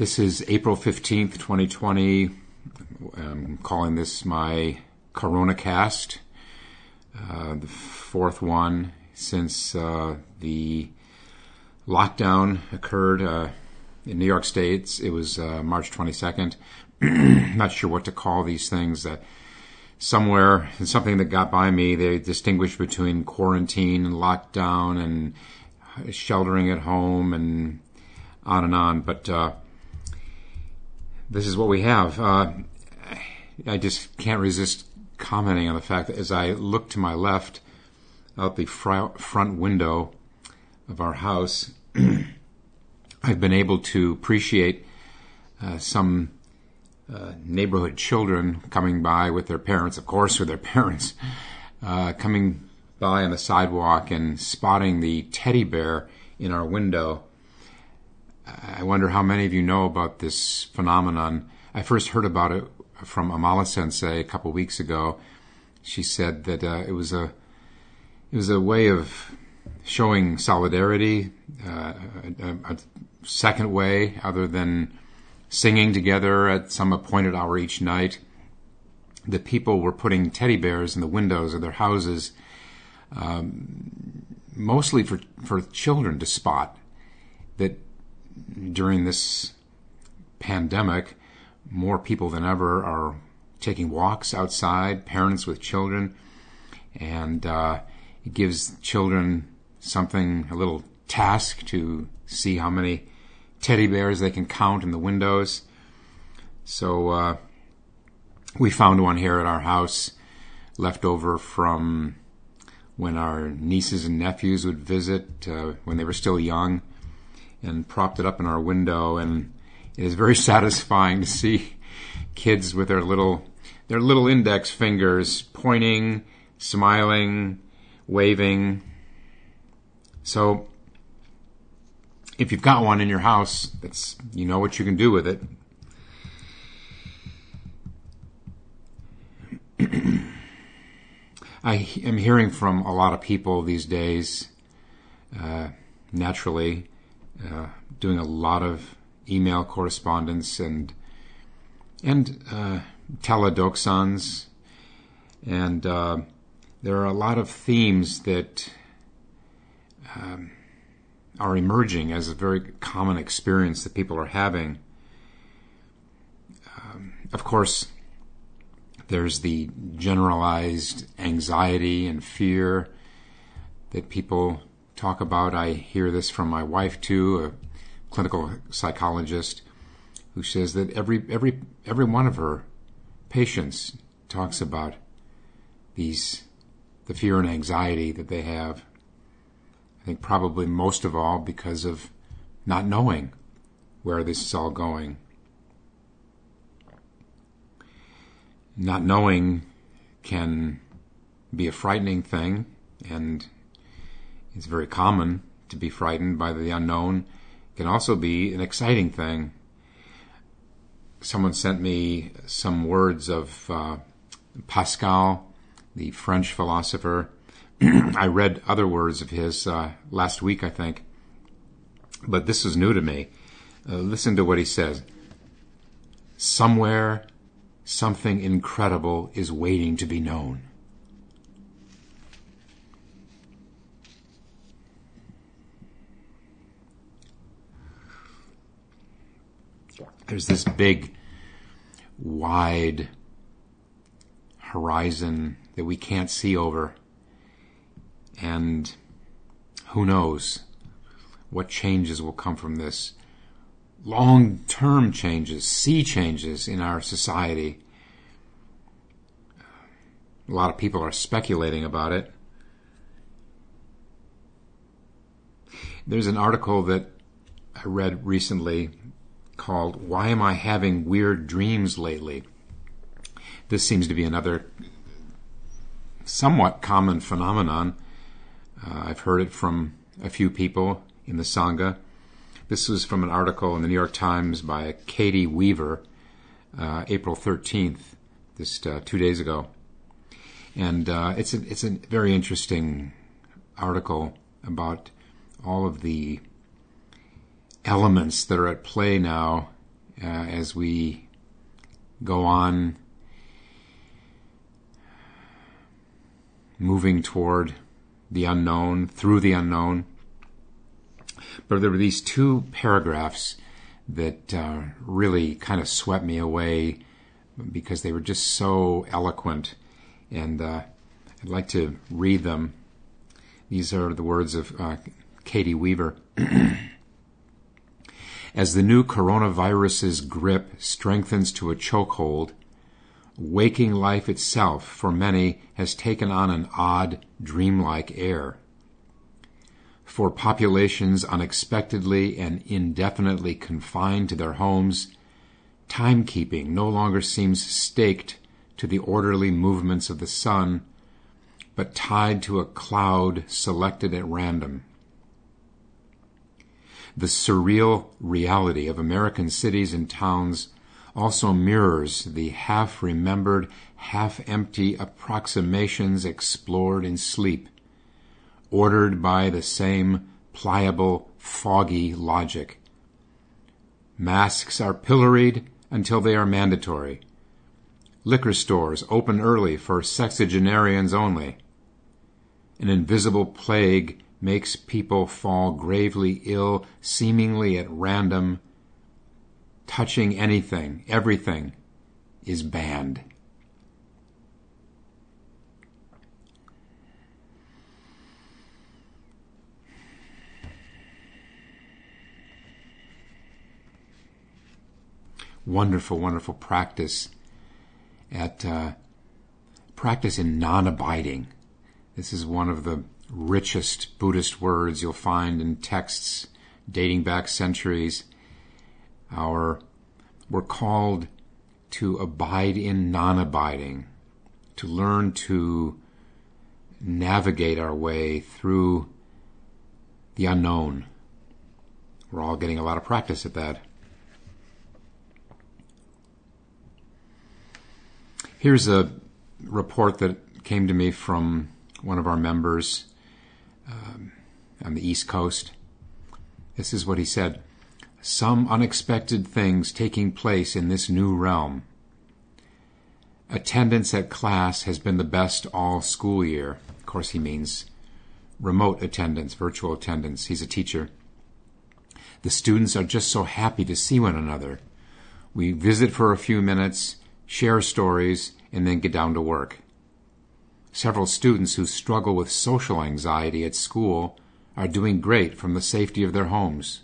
This is April 15th, 2020. I'm calling this my Corona cast, uh, the fourth one since uh, the lockdown occurred uh, in New York State. It was uh, March 22nd. Not sure what to call these things. somewhere, something that got by me, they distinguished between quarantine and lockdown and sheltering at home and on and on. But uh, this is what we have. Uh, I just can't resist commenting on the fact that as I look to my left out the fr- front window of our house, I've been able to appreciate uh, some uh, neighborhood children coming by with their parents, of course, with their parents, uh, coming by on the sidewalk and spotting the teddy bear in our window I wonder how many of you know about this phenomenon. I first heard about it from Amala Sensei a couple weeks ago. She said that uh, it was a it was a way of showing solidarity, uh, a, a, second way other than singing together at some appointed hour each night. The people were putting teddy bears in the windows of their houses, um, mostly for for children to spot. That during this pandemic, more people than ever are taking walks outside, parents with children, and uh, it gives children something, a little task to see how many teddy bears they can count in the windows. So uh, we found one here at our house, left over from when our nieces and nephews would visit uh, when they were still young and propped it up in our window, and it is very satisfying to see kids with their little their little index fingers pointing, smiling, waving. So if you've got one in your house, that's you know what you can do with it. I am hearing from a lot of people these days, uh, naturally, uh, doing a lot of email correspondence and and uh, teledokusans, and uh, there are a lot of themes that um, are emerging as a very common experience that people are having. Um, of course, there's the generalized anxiety and fear that people talk about. I hear this from my wife too, a clinical psychologist, who says that every every every one of her patients talks about these the fear and anxiety that they have. I think probably most of all because of not knowing where this is all going. Not knowing can be a frightening thing and it's very common to be frightened by the unknown. It can also be an exciting thing. Someone sent me some words of uh, Pascal, the French philosopher. I read other words of his uh, last week, I think, but this is new to me. Uh, listen to what he says. Somewhere, something incredible is waiting to be known. There's this big, wide horizon that we can't see over. And who knows what changes will come from this. Long term changes, sea changes in our society. A lot of people are speculating about it. There's an article that I read recently called Why Am I Having Weird Dreams Lately? This seems to be another somewhat common phenomenon. Uh, I've heard it from a few people in the Sangha. This was from an article in the New York Times by Katie Weaver, uh, April 13th, just uh, two days ago. And uh, it's, a, it's a very interesting article about all of the elements that are at play now uh, as we go on moving toward the unknown, through the unknown. But there were these two paragraphs that uh, really kind of swept me away because they were just so eloquent. And uh, I'd like to read them. These are the words of uh, Katie Weaver. As the new coronavirus's grip strengthens to a chokehold, waking life itself for many has taken on an odd, dreamlike air. For populations unexpectedly and indefinitely confined to their homes, timekeeping no longer seems staked to the orderly movements of the sun, but tied to a cloud selected at random. The surreal reality of American cities and towns also mirrors the half remembered, half empty approximations explored in sleep, ordered by the same pliable, foggy logic. Masks are pilloried until they are mandatory. Liquor stores open early for sexagenarians only. An invisible plague makes people fall gravely ill, seemingly at random touching anything, everything, is banned. Wonderful, wonderful practice at uh, practice in non-abiding. This is one of the richest Buddhist words you'll find in texts dating back centuries our we're called to abide in non-abiding, to learn to navigate our way through the unknown. We're all getting a lot of practice at that. Here's a report that came to me from one of our members um, on the East Coast. This is what he said some unexpected things taking place in this new realm. Attendance at class has been the best all school year. Of course, he means remote attendance, virtual attendance. He's a teacher. The students are just so happy to see one another. We visit for a few minutes, share stories, and then get down to work. Several students who struggle with social anxiety at school are doing great from the safety of their homes.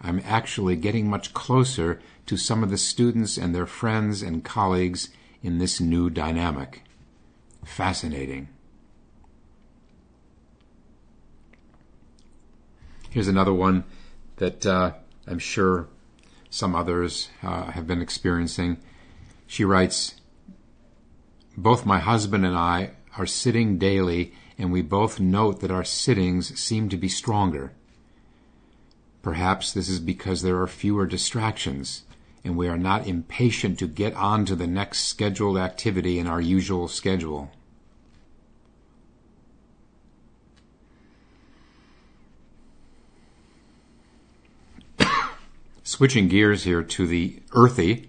I'm actually getting much closer to some of the students and their friends and colleagues in this new dynamic. Fascinating. Here's another one that uh, I'm sure some others uh, have been experiencing. She writes Both my husband and I are sitting daily, and we both note that our sittings seem to be stronger. Perhaps this is because there are fewer distractions and we are not impatient to get on to the next scheduled activity in our usual schedule. Switching gears here to the earthy,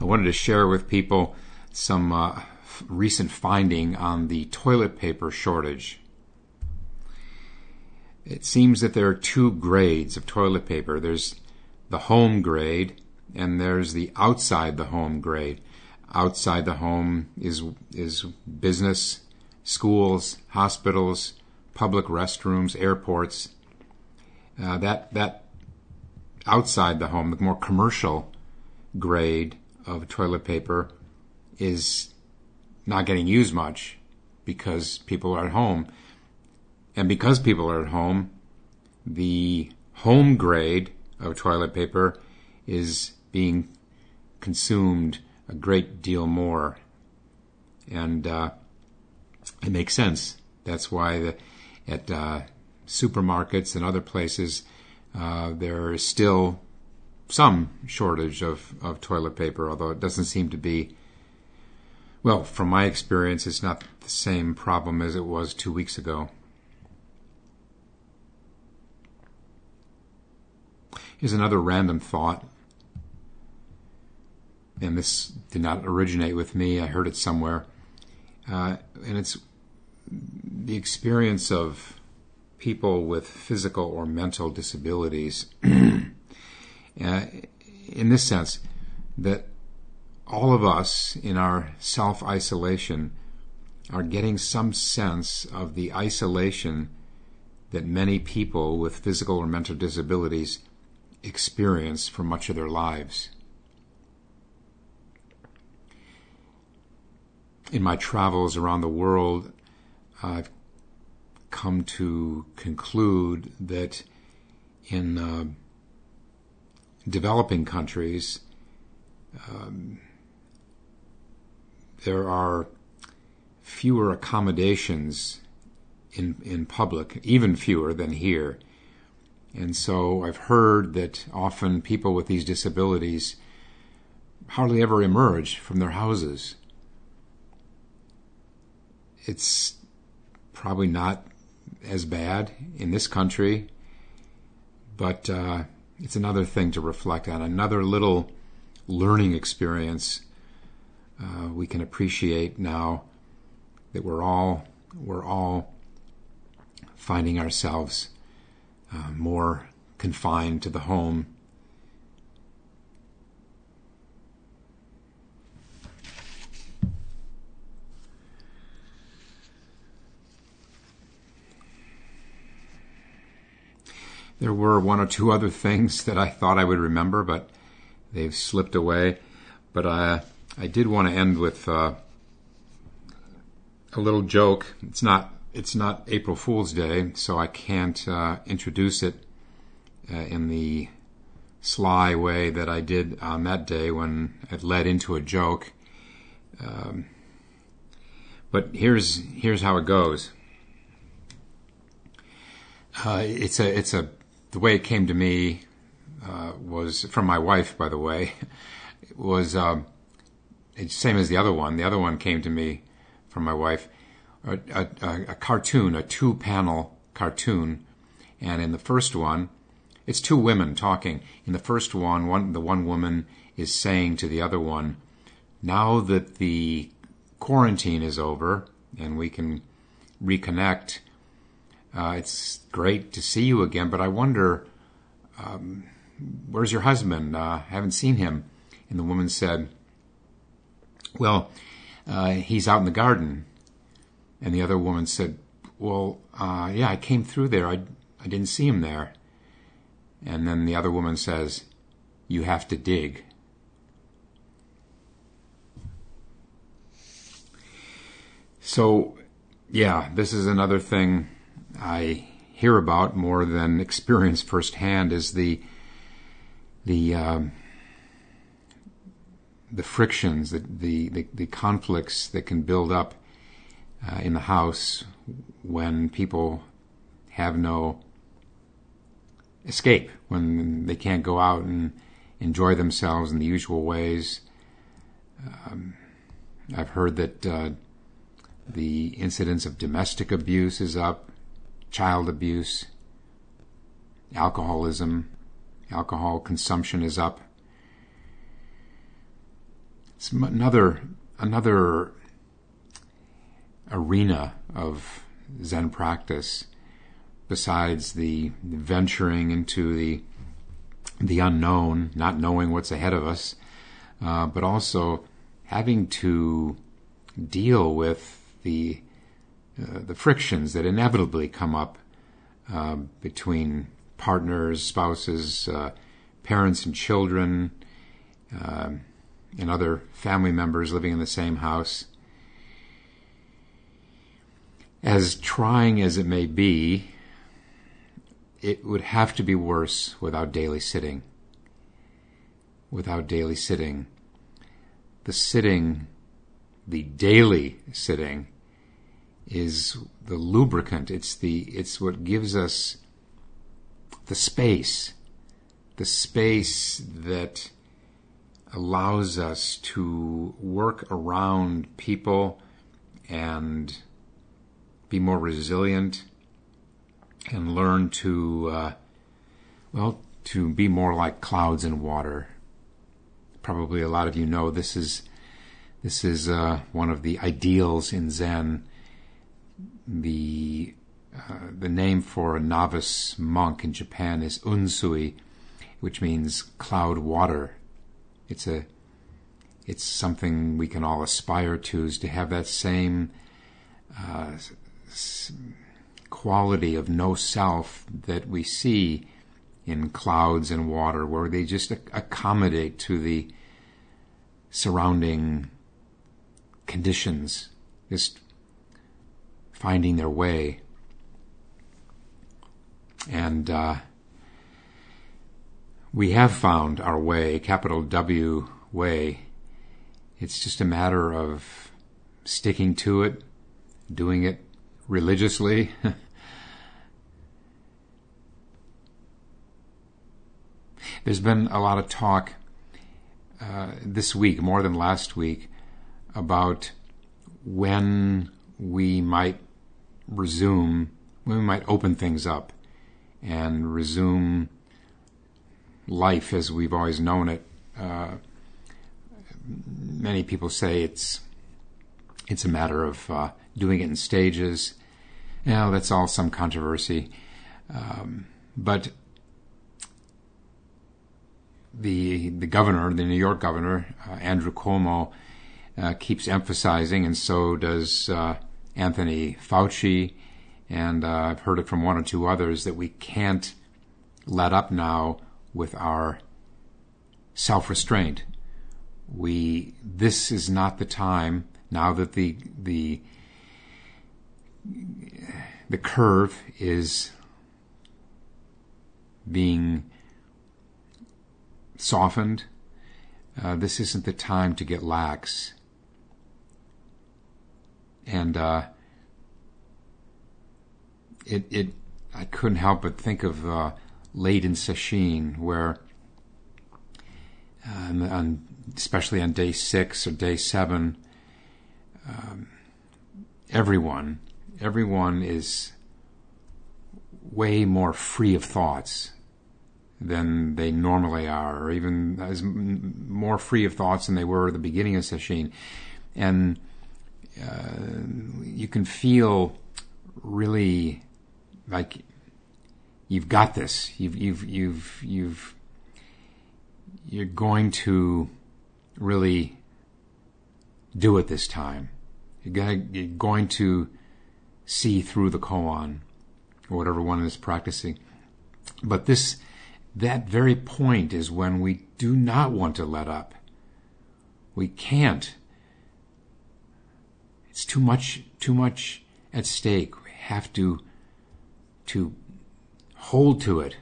I wanted to share with people some uh, recent finding on the toilet paper shortage it seems that there are two grades of toilet paper. There's the home grade and there's the outside the home grade. Outside the home is is business, schools, hospitals, public restrooms, airports. Uh, that that outside the home, the more commercial grade of toilet paper is not getting used much because people are at home. And because people are at home, the home grade of toilet paper is being consumed a great deal more. And uh, it makes sense. That's why the, at uh, supermarkets and other places, uh, there is still some shortage of, of toilet paper, although it doesn't seem to be, well, from my experience, it's not the same problem as it was two weeks ago. Here's another random thought. And this did not originate with me, I heard it somewhere. Uh, and it's the experience of people with physical or mental disabilities. uh, in this sense, that all of us in our self isolation are getting some sense of the isolation that many people with physical or mental disabilities experience for much of their lives. In my travels around the world, I've come to conclude that in uh, developing countries, um, there are fewer accommodations in in public, even fewer than here. And so I've heard that often people with these disabilities hardly ever emerge from their houses. It's probably not as bad in this country, but uh, it's another thing to reflect on, another little learning experience uh, we can appreciate now that we're all we're all finding ourselves uh, more confined to the home. There were one or two other things that I thought I would remember, but they've slipped away. But I, I did want to end with uh, a little joke. It's not it's not April Fool's Day, so I can't uh, introduce it uh, in the sly way that I did on that day when it led into a joke. Um, but here's here's how it goes. Uh, it's a it's a the way it came to me uh, was from my wife, by the way. was um, it's same as the other one. The other one came to me from my wife a, a, a cartoon, a two panel cartoon. And in the first one, it's two women talking. In the first one, one the one woman is saying to the other one, now that the quarantine is over and we can reconnect, uh, it's great to see you again, but I wonder, um, where's your husband? Uh, haven't seen him. And the woman said, well, uh, he's out in the garden. And the other woman said, Well, uh, yeah, I came through there. I, I didn't see him there. And then the other woman says, You have to dig. So, yeah, this is another thing I hear about more than experience firsthand is the the um, the frictions, the, the, the, the conflicts that can build up uh, in the house when people have no escape, when they can't go out and enjoy themselves in the usual ways. Um, I've heard that uh, the incidence of domestic abuse is up, child abuse, alcoholism, alcohol consumption is up. It's another another arena of Zen practice besides the venturing into the the unknown, not knowing what's ahead of us, uh, but also having to deal with the uh, the frictions that inevitably come up uh, between partners, spouses, uh, parents, and children, uh, and other family members living in the same house as trying as it may be, it would have to be worse without daily sitting. Without daily sitting. The sitting, the daily sitting, is the lubricant. It's the it's what gives us the space, the space that allows us to work around people and be more resilient, and learn to, uh, well, to be more like clouds and water. Probably a lot of you know this is this is uh, one of the ideals in Zen. The uh, the name for a novice monk in Japan is unsui, which means cloud water. It's a it's something we can all aspire to is to have that same uh, s- quality of no self that we see in clouds and water, where they just accommodate to the surrounding conditions, just finding their way. And uh, we have found our way, capital W way. It's just a matter of sticking to it, doing it religiously. There's been a lot of talk uh, this week, more than last week, about when we might resume, when we might open things up and resume life as we've always known it. Uh, many people say it's it's a matter of uh, doing it in stages. Know, that's all some controversy. Um, but the the governor, the New York governor, uh, Andrew Cuomo, uh, keeps emphasizing, and so does uh, Anthony Fauci, and uh, I've heard it from one or two others that we can't let up now with our self restraint. We this is not the time now that the the the curve is being softened. Uh, this isn't the time to get lax. And uh, it it I couldn't help but think of uh, late in Sesshin, where um, on, especially on day six or day seven, um, everyone everyone is way more free of thoughts than they normally are, or even as more free of thoughts than they were at the beginning of Sesshin. And uh, you can feel really like you've got this. You've you've you've you've you're going to really do it this time. You're, gonna, you're going to see through the koan or whatever one is practicing. But this that very point is when we do not want to let up. We can't. It's too much, too much at stake. We have to, to hold to it.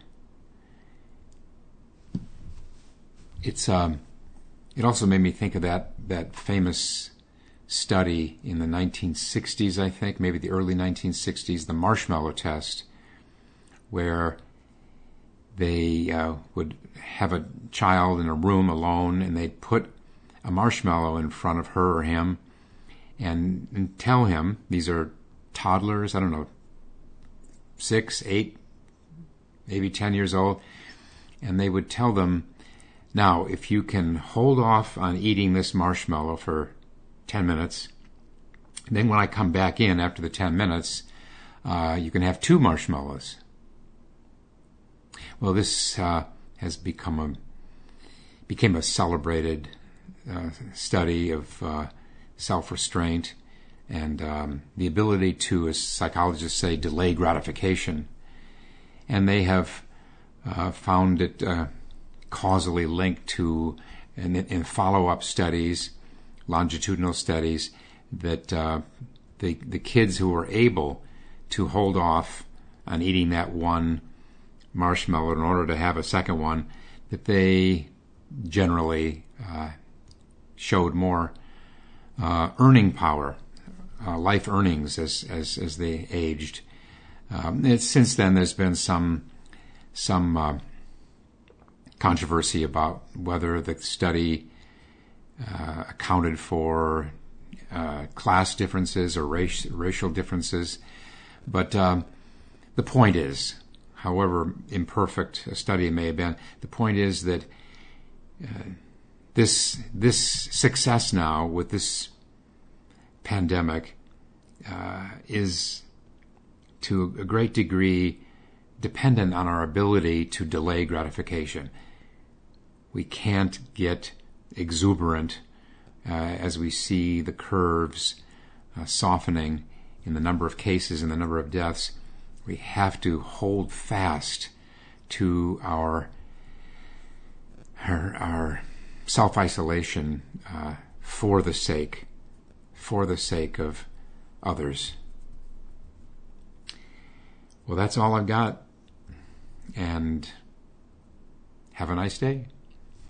It's, um, it also made me think of that, that famous study in the 1960s, I think, maybe the early 1960s, the marshmallow test, where they uh, would have a child in a room alone and they'd put a marshmallow in front of her or him and, and tell him these are toddlers, I don't know, six, eight, maybe 10 years old, and they would tell them, now, if you can hold off on eating this marshmallow for 10 minutes, then when I come back in after the 10 minutes, uh, you can have two marshmallows. Well, this uh, has become a became a celebrated uh, study of uh, self-restraint and um, the ability to, as psychologists say, delay gratification. And they have uh, found it uh, causally linked to, in, in follow-up studies, longitudinal studies, that uh, the the kids who were able to hold off on eating that one marshmallow in order to have a second one, that they generally uh, showed more uh, earning power, uh, life earnings as as as they aged. Um, since then, there's been some some uh, controversy about whether the study uh, accounted for uh, class differences or race, racial differences, but um, the point is however imperfect a study may have been, the point is that uh, this this success now with this pandemic uh, is to a great degree dependent on our ability to delay gratification. We can't get exuberant uh, as we see the curves uh, softening in the number of cases and the number of deaths. We have to hold fast to our our, our self isolation uh, for the sake for the sake of others. Well, that's all I've got. And have a nice day.